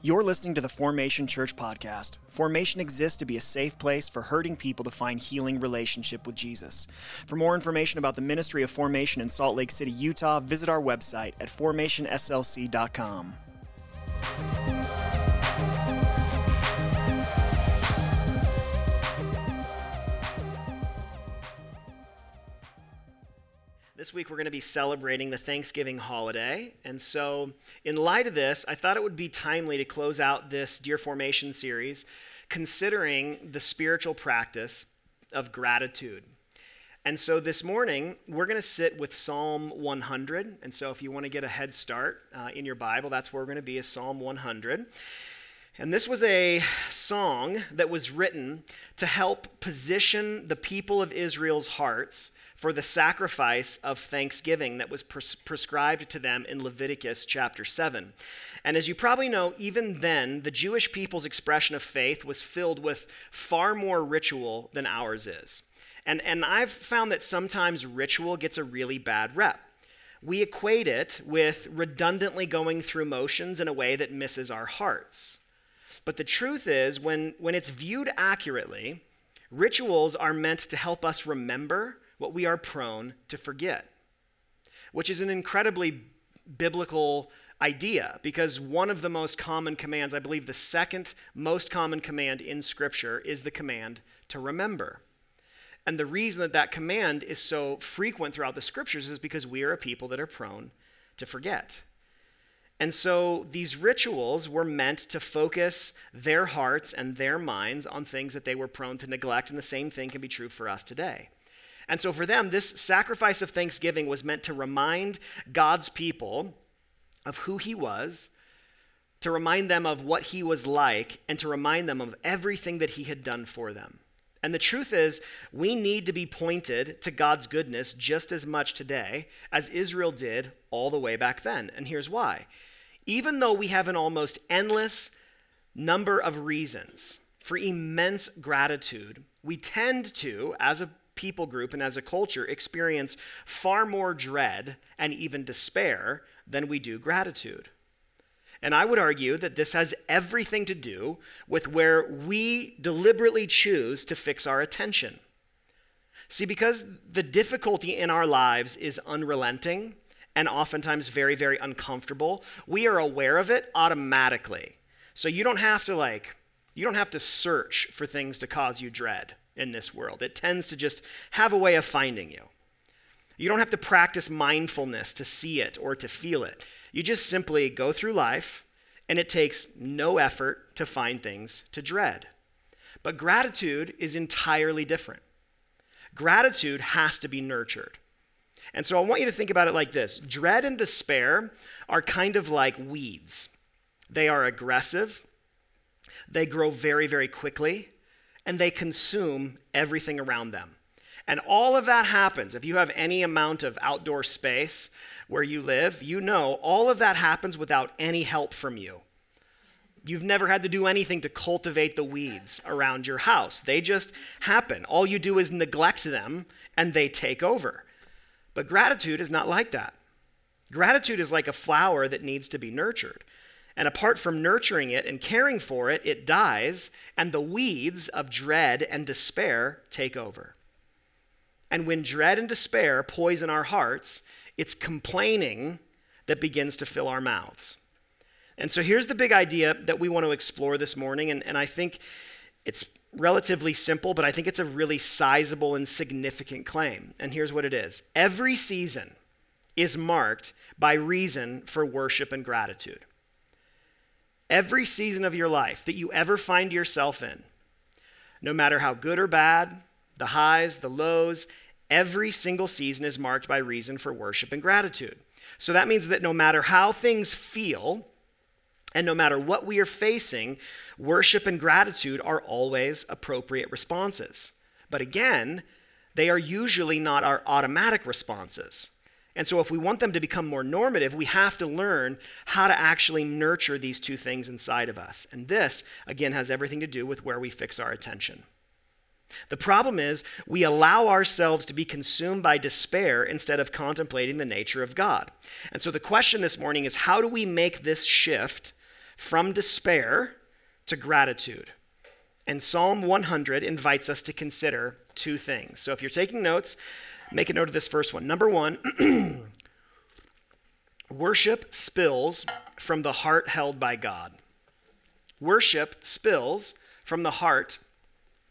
You're listening to the Formation Church podcast. Formation exists to be a safe place for hurting people to find healing relationship with Jesus. For more information about the ministry of Formation in Salt Lake City, Utah, visit our website at formationslc.com. This week we're going to be celebrating the Thanksgiving holiday. And so, in light of this, I thought it would be timely to close out this Dear Formation series considering the spiritual practice of gratitude. And so this morning, we're going to sit with Psalm 100. And so if you want to get a head start uh, in your Bible, that's where we're going to be, is Psalm 100. And this was a song that was written to help position the people of Israel's hearts for the sacrifice of thanksgiving that was pres- prescribed to them in Leviticus chapter 7. And as you probably know, even then, the Jewish people's expression of faith was filled with far more ritual than ours is. And, and I've found that sometimes ritual gets a really bad rep. We equate it with redundantly going through motions in a way that misses our hearts. But the truth is, when, when it's viewed accurately, rituals are meant to help us remember what we are prone to forget, which is an incredibly biblical idea because one of the most common commands, I believe the second most common command in Scripture, is the command to remember. And the reason that that command is so frequent throughout the Scriptures is because we are a people that are prone to forget. And so these rituals were meant to focus their hearts and their minds on things that they were prone to neglect, and the same thing can be true for us today. And so for them, this sacrifice of thanksgiving was meant to remind God's people of who he was, to remind them of what he was like, and to remind them of everything that he had done for them. And the truth is, we need to be pointed to God's goodness just as much today as Israel did all the way back then. And here's why. Even though we have an almost endless number of reasons for immense gratitude, we tend to, as a people group and as a culture experience far more dread and even despair than we do gratitude. And I would argue that this has everything to do with where we deliberately choose to fix our attention. See, because the difficulty in our lives is unrelenting and oftentimes very, very uncomfortable, we are aware of it automatically. So you don't have to, like, you don't have to search for things to cause you dread in this world. It tends to just have a way of finding you. You don't have to practice mindfulness to see it or to feel it. You just simply go through life, and it takes no effort to find things to dread. But gratitude is entirely different. Gratitude has to be nurtured. And so I want you to think about it like this dread and despair are kind of like weeds, they are aggressive, they grow very, very quickly, and they consume everything around them. And all of that happens. If you have any amount of outdoor space where you live, you know all of that happens without any help from you. You've never had to do anything to cultivate the weeds around your house. They just happen. All you do is neglect them and they take over. But gratitude is not like that. Gratitude is like a flower that needs to be nurtured. And apart from nurturing it and caring for it, it dies, and the weeds of dread and despair take over. And when dread and despair poison our hearts, it's complaining that begins to fill our mouths. And so here's the big idea that we want to explore this morning, and, and I think it's relatively simple, but I think it's a really sizable and significant claim. And here's what it is every season is marked by reason for worship and gratitude. Every season of your life that you ever find yourself in, no matter how good or bad, the highs, the lows, every single season is marked by reason for worship and gratitude. So that means that no matter how things feel, and no matter what we are facing, worship and gratitude are always appropriate responses. But again, they are usually not our automatic responses. And so, if we want them to become more normative, we have to learn how to actually nurture these two things inside of us. And this, again, has everything to do with where we fix our attention. The problem is, we allow ourselves to be consumed by despair instead of contemplating the nature of God. And so, the question this morning is how do we make this shift from despair to gratitude. And Psalm 100 invites us to consider two things. So if you're taking notes, make a note of this first one. Number one, worship spills from the heart held by God. Worship spills from the heart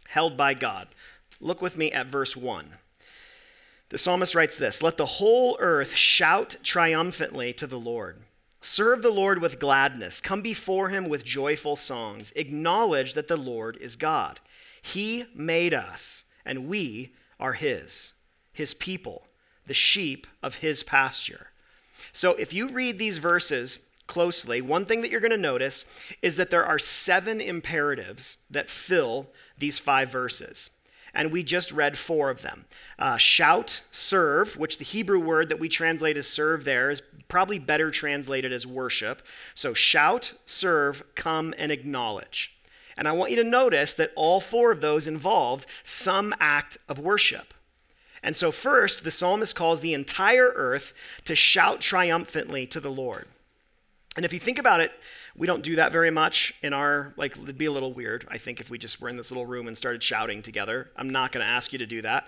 held by God. Look with me at verse 1. The psalmist writes this Let the whole earth shout triumphantly to the Lord. Serve the Lord with gladness. Come before him with joyful songs. Acknowledge that the Lord is God. He made us, and we are his, his people, the sheep of his pasture. So if you read these verses closely, one thing that you're going to notice is that there are seven imperatives that fill these five verses. And we just read four of them uh, shout, serve, which the Hebrew word that we translate as serve there is probably better translated as worship. So shout, serve, come, and acknowledge. And I want you to notice that all four of those involved some act of worship. And so, first, the psalmist calls the entire earth to shout triumphantly to the Lord. And if you think about it, we don't do that very much in our, like, it'd be a little weird, I think, if we just were in this little room and started shouting together. I'm not going to ask you to do that.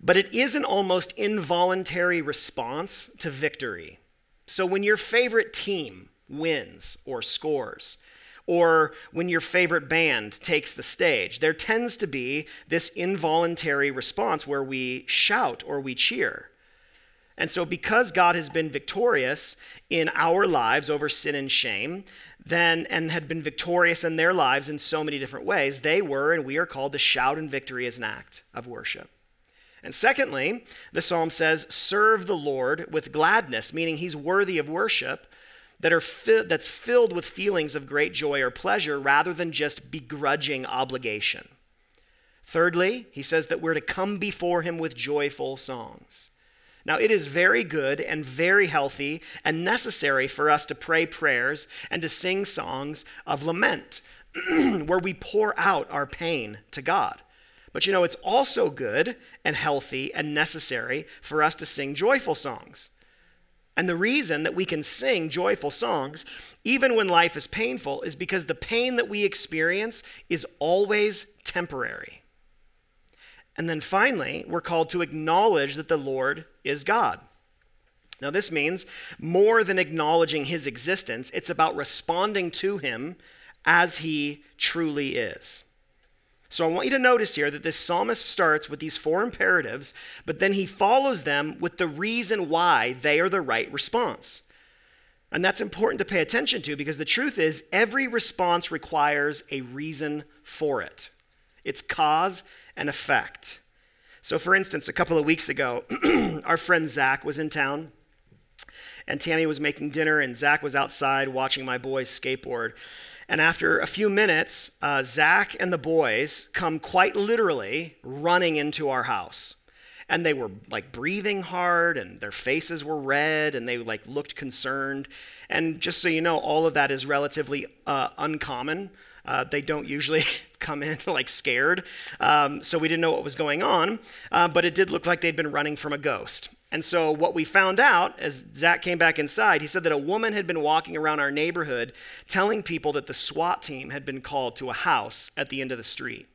But it is an almost involuntary response to victory. So when your favorite team wins or scores, or when your favorite band takes the stage, there tends to be this involuntary response where we shout or we cheer. And so, because God has been victorious in our lives over sin and shame, then and had been victorious in their lives in so many different ways, they were and we are called to shout in victory as an act of worship. And secondly, the psalm says, serve the Lord with gladness, meaning he's worthy of worship that are fi- that's filled with feelings of great joy or pleasure rather than just begrudging obligation. Thirdly, he says that we're to come before him with joyful songs. Now, it is very good and very healthy and necessary for us to pray prayers and to sing songs of lament where we pour out our pain to God. But you know, it's also good and healthy and necessary for us to sing joyful songs. And the reason that we can sing joyful songs, even when life is painful, is because the pain that we experience is always temporary. And then finally, we're called to acknowledge that the Lord is God. Now, this means more than acknowledging his existence, it's about responding to him as he truly is. So I want you to notice here that this psalmist starts with these four imperatives, but then he follows them with the reason why they are the right response. And that's important to pay attention to because the truth is, every response requires a reason for it. It's cause and effect. So, for instance, a couple of weeks ago, our friend Zach was in town, and Tammy was making dinner, and Zach was outside watching my boys skateboard. And after a few minutes, uh, Zach and the boys come quite literally running into our house. And they were like breathing hard, and their faces were red, and they like looked concerned. And just so you know, all of that is relatively uh, uncommon. Uh, they don't usually come in like scared. Um, so we didn't know what was going on, uh, but it did look like they'd been running from a ghost. And so, what we found out as Zach came back inside, he said that a woman had been walking around our neighborhood telling people that the SWAT team had been called to a house at the end of the street.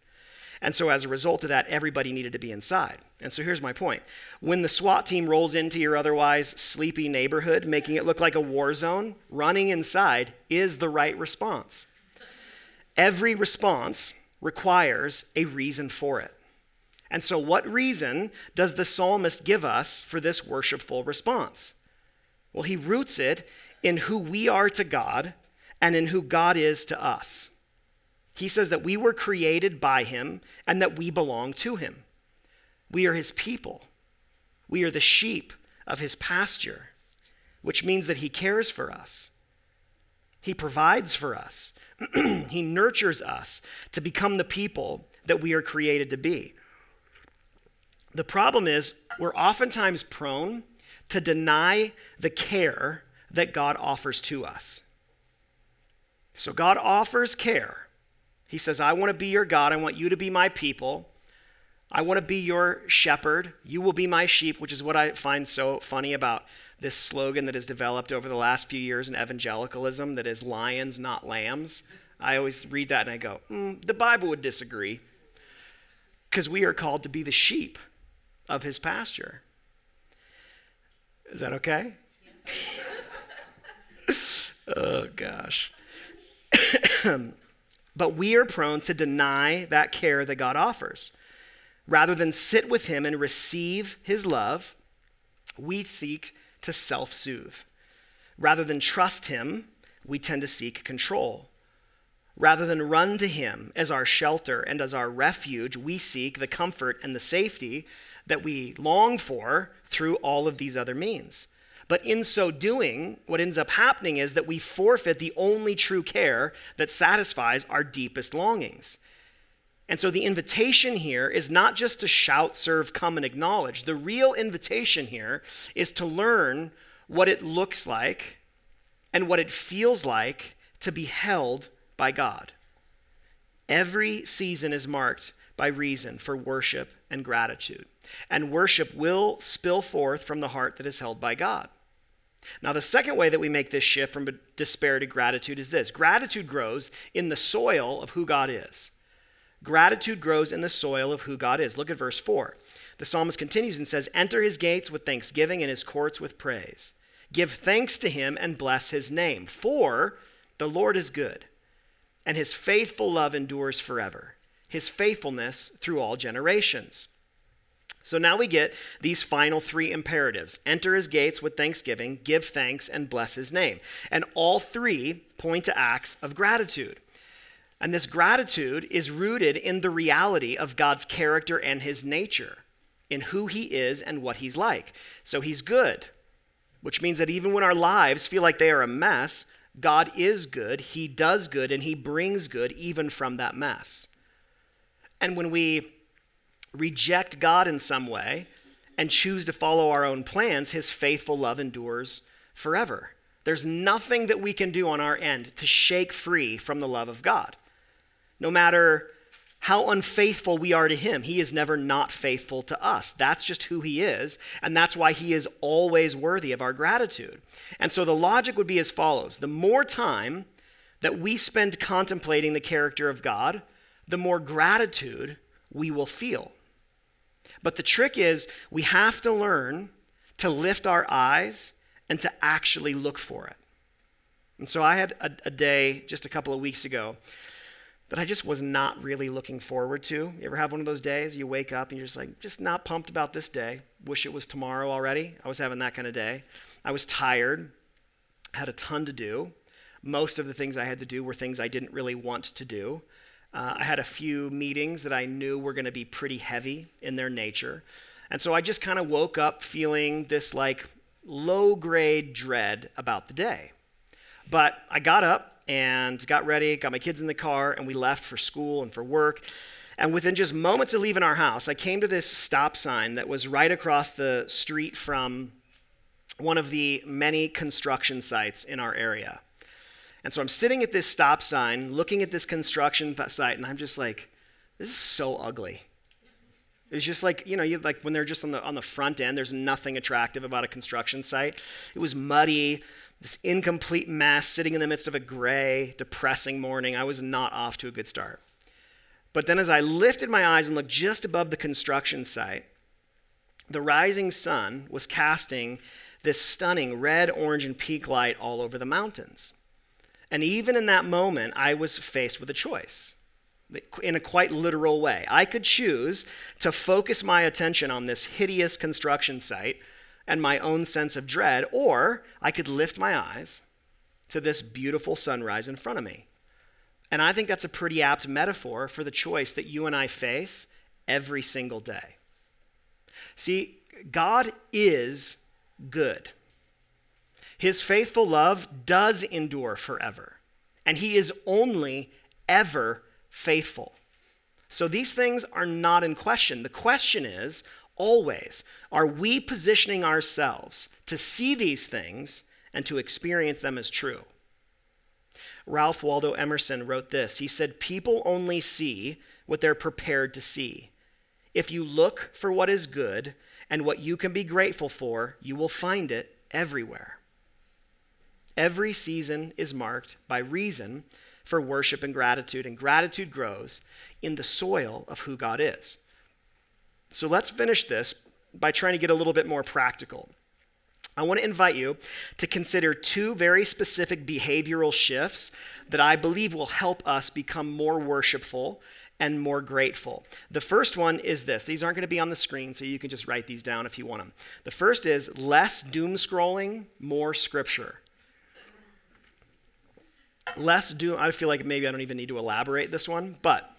And so, as a result of that, everybody needed to be inside. And so, here's my point when the SWAT team rolls into your otherwise sleepy neighborhood, making it look like a war zone, running inside is the right response. Every response requires a reason for it. And so, what reason does the psalmist give us for this worshipful response? Well, he roots it in who we are to God and in who God is to us. He says that we were created by him and that we belong to him. We are his people. We are the sheep of his pasture, which means that he cares for us. He provides for us. he nurtures us to become the people that we are created to be. The problem is, we're oftentimes prone to deny the care that God offers to us. So, God offers care. He says, I want to be your God. I want you to be my people. I want to be your shepherd. You will be my sheep, which is what I find so funny about this slogan that has developed over the last few years in evangelicalism that is lions, not lambs. I always read that and I go, mm, the Bible would disagree because we are called to be the sheep of his pasture. Is that okay? oh, gosh. but we are prone to deny that care that God offers. Rather than sit with him and receive his love, we seek to self soothe. Rather than trust him, we tend to seek control. Rather than run to him as our shelter and as our refuge, we seek the comfort and the safety that we long for through all of these other means. But in so doing, what ends up happening is that we forfeit the only true care that satisfies our deepest longings. And so the invitation here is not just to shout, serve, come, and acknowledge. The real invitation here is to learn what it looks like and what it feels like to be held by God. Every season is marked by reason for worship and gratitude. And worship will spill forth from the heart that is held by God. Now, the second way that we make this shift from despair to gratitude is this gratitude grows in the soil of who God is. Gratitude grows in the soil of who God is. Look at verse 4. The psalmist continues and says, Enter his gates with thanksgiving and his courts with praise. Give thanks to him and bless his name, for the Lord is good, and his faithful love endures forever, his faithfulness through all generations. So now we get these final three imperatives enter his gates with thanksgiving, give thanks, and bless his name. And all three point to acts of gratitude. And this gratitude is rooted in the reality of God's character and his nature, in who he is and what he's like. So he's good, which means that even when our lives feel like they are a mess, God is good, he does good, and he brings good even from that mess. And when we reject God in some way and choose to follow our own plans, his faithful love endures forever. There's nothing that we can do on our end to shake free from the love of God. No matter how unfaithful we are to him, he is never not faithful to us. That's just who he is, and that's why he is always worthy of our gratitude. And so the logic would be as follows The more time that we spend contemplating the character of God, the more gratitude we will feel. But the trick is, we have to learn to lift our eyes and to actually look for it. And so I had a, a, day just a couple of weeks ago that I just was not really looking forward to. You ever have one of those days you wake up and you're just like, just not pumped about this day. Wish it was tomorrow already. I was having that kind of day. I was tired, had a ton to do. Most of the things I had to do were things I didn't really want to do. Uh, I had a few meetings that I knew were going to be pretty heavy in their nature. And so I just kind of woke up feeling this like low grade dread about the day. But I got up and got ready, got my kids in the car, and we left for school and for work. And within just moments of leaving our house, I came to this stop sign that was right across the street from one of the many construction sites in our area. And so I'm sitting at this stop sign, looking at this construction site, and I'm just like, this is so ugly. It's just like, you know, you, like when they're just on the, on the front end, there's nothing attractive about a construction site. It was muddy, this incomplete mess sitting in the midst of a gray, depressing morning. I was not off to a good start. But then as I lifted my eyes and looked just above the construction site, the rising sun was casting this stunning red, orange, and pink light all over the mountains. And even in that moment, I was faced with a choice in a quite literal way. I could choose to focus my attention on this hideous construction site and my own sense of dread, or I could lift my eyes to this beautiful sunrise in front of me. And I think that's a pretty apt metaphor for the choice that you and I face every single day. See, God is good. His faithful love does endure forever, and He is only ever faithful. So these things are not in question. The question is always are we positioning ourselves to see these things and to experience them as true? Ralph Waldo Emerson wrote this. He said, People only see what they're prepared to see. If you look for what is good and what you can be grateful for, you will find it everywhere. Every season is marked by reason for worship and gratitude, and gratitude grows in the soil of who God is. So let's finish this by trying to get a little bit more practical. I want to invite you to consider two very specific behavioral shifts that I believe will help us become more worshipful and more grateful. The first one is this. These aren't going to be on the screen, so you can just write these down if you want them. The first is less doom scrolling, more scripture. Less doom, I feel like maybe I don't even need to elaborate this one, but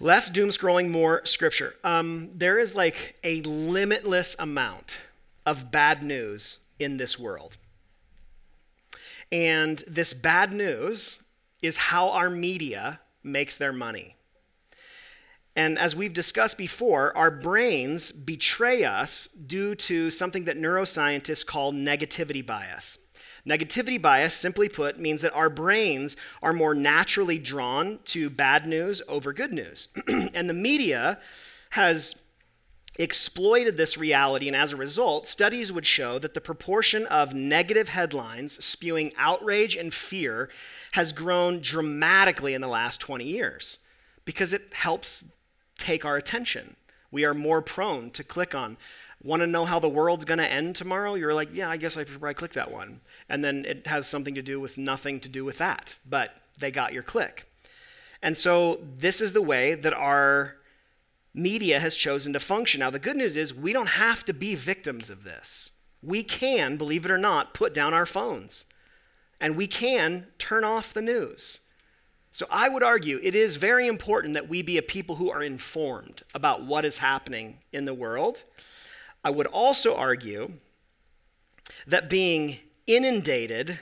less doom scrolling, more scripture. Um, there is like a limitless amount of bad news in this world. And this bad news is how our media makes their money. And as we've discussed before, our brains betray us due to something that neuroscientists call negativity bias. Negativity bias, simply put, means that our brains are more naturally drawn to bad news over good news. and the media has exploited this reality, and as a result, studies would show that the proportion of negative headlines spewing outrage and fear has grown dramatically in the last 20 years because it helps take our attention. We are more prone to click on, want to know how the world's going to end tomorrow? You're like, yeah, I guess I should probably click that one. And then it has something to do with nothing to do with that, but they got your click. And so this is the way that our media has chosen to function. Now, the good news is we don't have to be victims of this. We can, believe it or not, put down our phones and we can turn off the news. So I would argue it is very important that we be a people who are informed about what is happening in the world. I would also argue that being inundated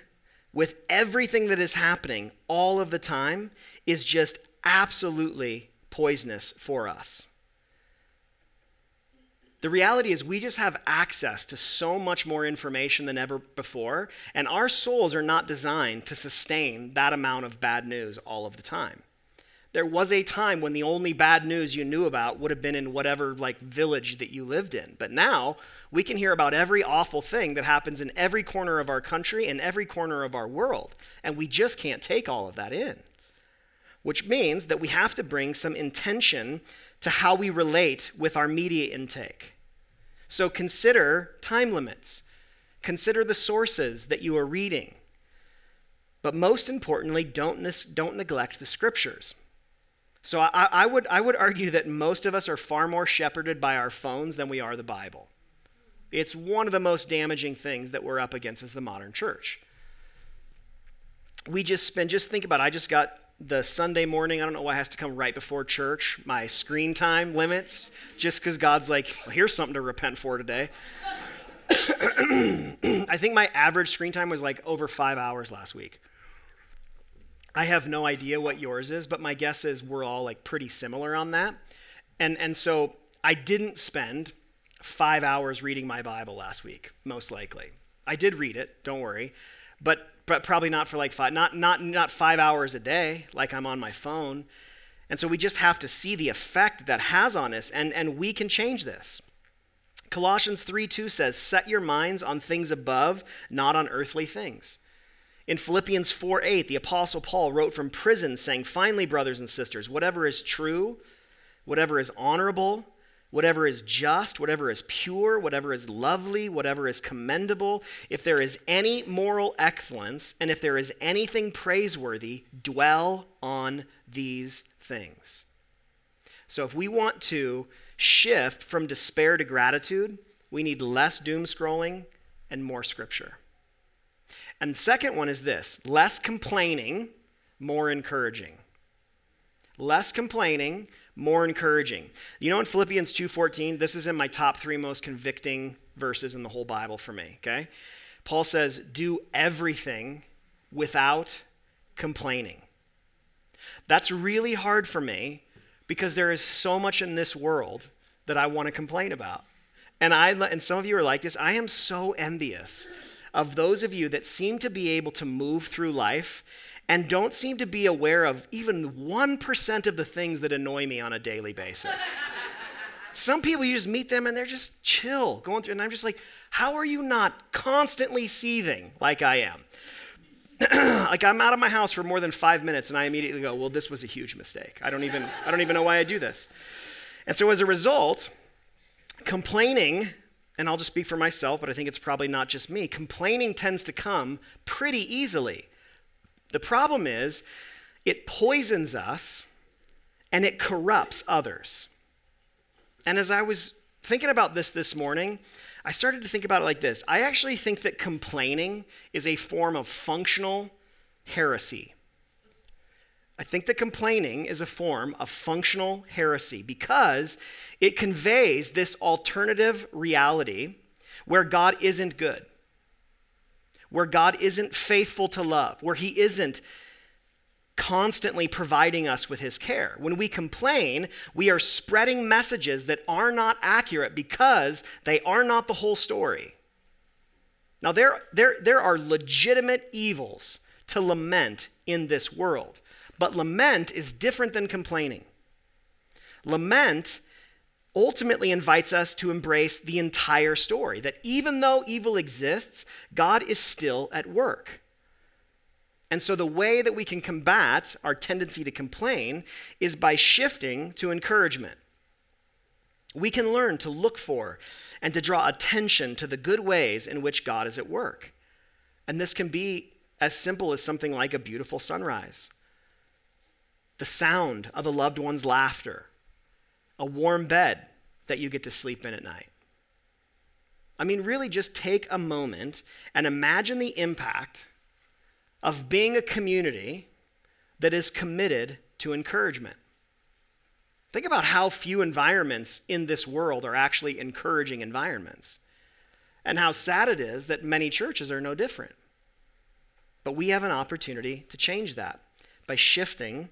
with everything that is happening all of the time is just absolutely poisonous for us. The reality is, we just have access to so much more information than ever before, and our souls are not designed to sustain that amount of bad news all of the time. There was a time when the only bad news you knew about would have been in whatever like village that you lived in. But now we can hear about every awful thing that happens in every corner of our country and every corner of our world, and we just can't take all of that in. Which means that we have to bring some intention to how we relate with our media intake. So consider time limits. Consider the sources that you are reading. But most importantly, don't, don't neglect the scriptures. So I, I, would, I would argue that most of us are far more shepherded by our phones than we are the Bible. It's one of the most damaging things that we're up against as the modern church. We just spend, just think about it. I just got the Sunday morning, I don't know why it has to come right before church, my screen time limits, just because God's like, well, here's something to repent for today. I think my average screen time was like over five hours last week. I have no idea what yours is, but my guess is we're all like pretty similar on that. And, and so I didn't spend five hours reading my Bible last week, most likely. I did read it, don't worry. But but probably not for like five, not, not, not five hours a day, like I'm on my phone. And so we just have to see the effect that has on us, and, and we can change this. Colossians 3 2 says, Set your minds on things above, not on earthly things. In Philippians 4 8, the Apostle Paul wrote from prison, saying, Finally, brothers and sisters, whatever is true, whatever is honorable, whatever is just, whatever is pure, whatever is lovely, whatever is commendable, if there is any moral excellence, and if there is anything praiseworthy, dwell on these things. So if we want to shift from despair to gratitude, we need less doom scrolling and more scripture. And the second one is this less complaining, more encouraging. Less complaining, more encouraging. You know in Philippians 2:14, this is in my top 3 most convicting verses in the whole Bible for me, okay? Paul says, "Do everything without complaining." That's really hard for me because there is so much in this world that I want to complain about. And I and some of you are like this. I am so envious of those of you that seem to be able to move through life and don't seem to be aware of even 1% of the things that annoy me on a daily basis. Some people, you just meet them and they're just chill going through, and I'm just like, How are you not constantly seething like I am? like I'm out of my house for more than five minutes and I immediately go, well, this was a huge mistake. I don't even, I don't even know why I do this. And so as a result, complaining, and I'll just speak for myself, but I think it's probably not just me, complaining tends to come pretty easily. The problem is it poisons us and it corrupts others. And as I was thinking about this this morning, I started to think about it like this. I actually think that complaining is a form of functional heresy. I think that complaining is a form of functional heresy because it conveys this alternative reality where God isn't good, where God isn't faithful to love, where He isn't constantly providing us with his care. When we complain, we are spreading messages that are not accurate because they are not the whole story. Now, there, there, there are legitimate evils to lament in this world, but lament is different than complaining. Lament ultimately invites us to embrace the entire story that even though evil exists, God is still at work. And so, the way that we can combat our tendency to complain is by shifting to encouragement. We can learn to look for and to draw attention to the good ways in which God is at work. And this can be as simple as something like a beautiful sunrise, the sound of a loved one's laughter, a warm bed that you get to sleep in at night. I mean, really, just take a moment and imagine the impact of being a community that is committed to encouragement. Think about how few environments in this world are actually encouraging environments, and how sad it is that many churches are no different. But we have an opportunity to change that by shifting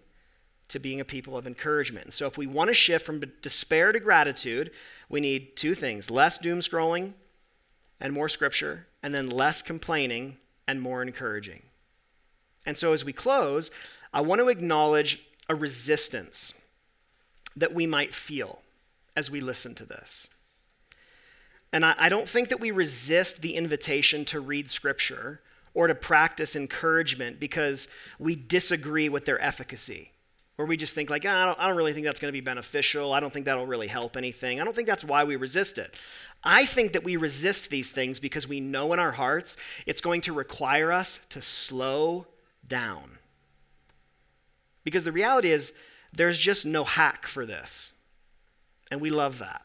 to being a people of encouragement. So, if we want to shift from despair to gratitude, we need two things less doom scrolling and more scripture, and then less complaining and more encouraging. And so, as we close, I want to acknowledge a resistance that we might feel as we listen to this. And I, don't think that we resist the invitation to read scripture or to practice encouragement because we disagree with their efficacy. Or we just think, like, ah, I, don't, I don't really think that's going to be beneficial. I don't think that'll really help anything. I don't think that's why we resist it. I think that we resist these things because we know in our hearts it's going to require us to slow down. Because the reality is, there's just no hack for this. And we love that.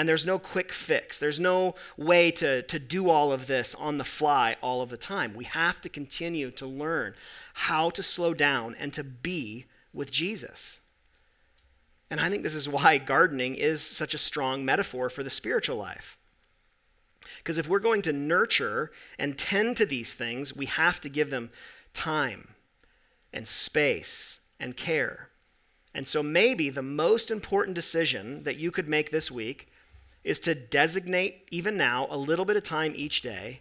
And there's no quick fix. There's no way to, to do all of this on the fly all of the time. We have to continue to learn how to slow down and to be with Jesus. And I think this is why gardening is such a strong metaphor for the spiritual life. Because if we're going to nurture and tend to these things, we have to give them time and space and care. And so maybe the most important decision that you could make this week is to designate, even now, a little bit of time each day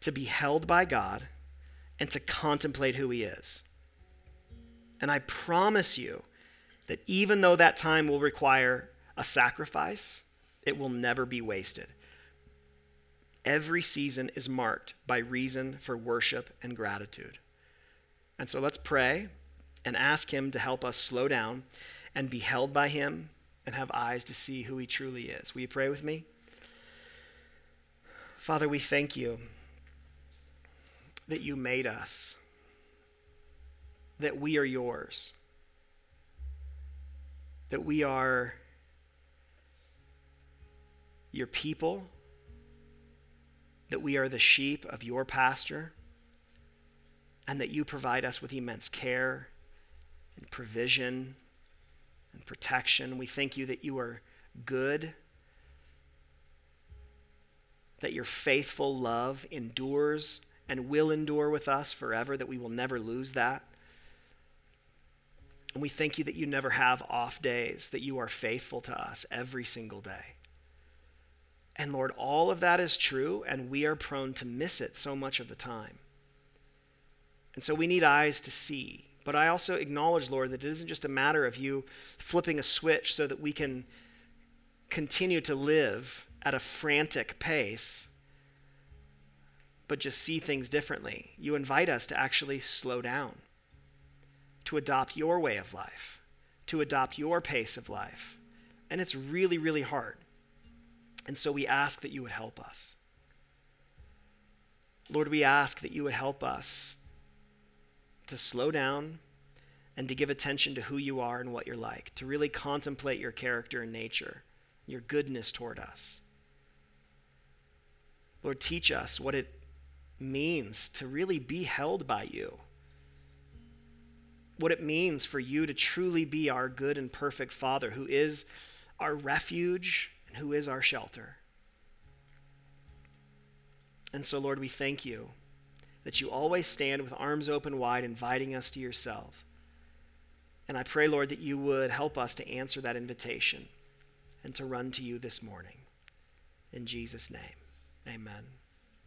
to be held by God and to contemplate who He is. And I promise you that even though that time will require a sacrifice, it will never be wasted. Every season is marked by reason for worship and gratitude. And so let's pray and ask Him to help us slow down and be held by Him and have eyes to see who He truly is. Will you pray with me? Father, we thank you that you made us, that we are yours, that we are your people that we are the sheep of your pasture and that you provide us with immense care and provision protection. We thank you that you are good, that your faithful love endures and will endure with us forever, that we will never lose that. And we thank you that you never have off days, that you are faithful to us every single day. And Lord, all of that is true, and we are prone to miss it so much of the time. And so we need eyes to see. But I also acknowledge, Lord, that it isn't just a matter of you flipping a switch so that we can continue to live at a frantic pace, but just see things differently. You invite us to actually slow down, to adopt your way of life, to adopt your pace of life. And it's really, really hard. And so we ask that you would help us. Lord, we ask that you would help us to slow down and to give attention to who you are and what you're like, to really contemplate your character and nature, your goodness toward us. Lord, teach us what it means to really be held by you, what it means for you to truly be our good and perfect Father who is our refuge and who is our shelter. And so, Lord, we thank you that you always stand with arms open wide, inviting us to yourselves. And I pray, Lord, that you would help us to answer that invitation and to run to you this morning. In Jesus' name, amen.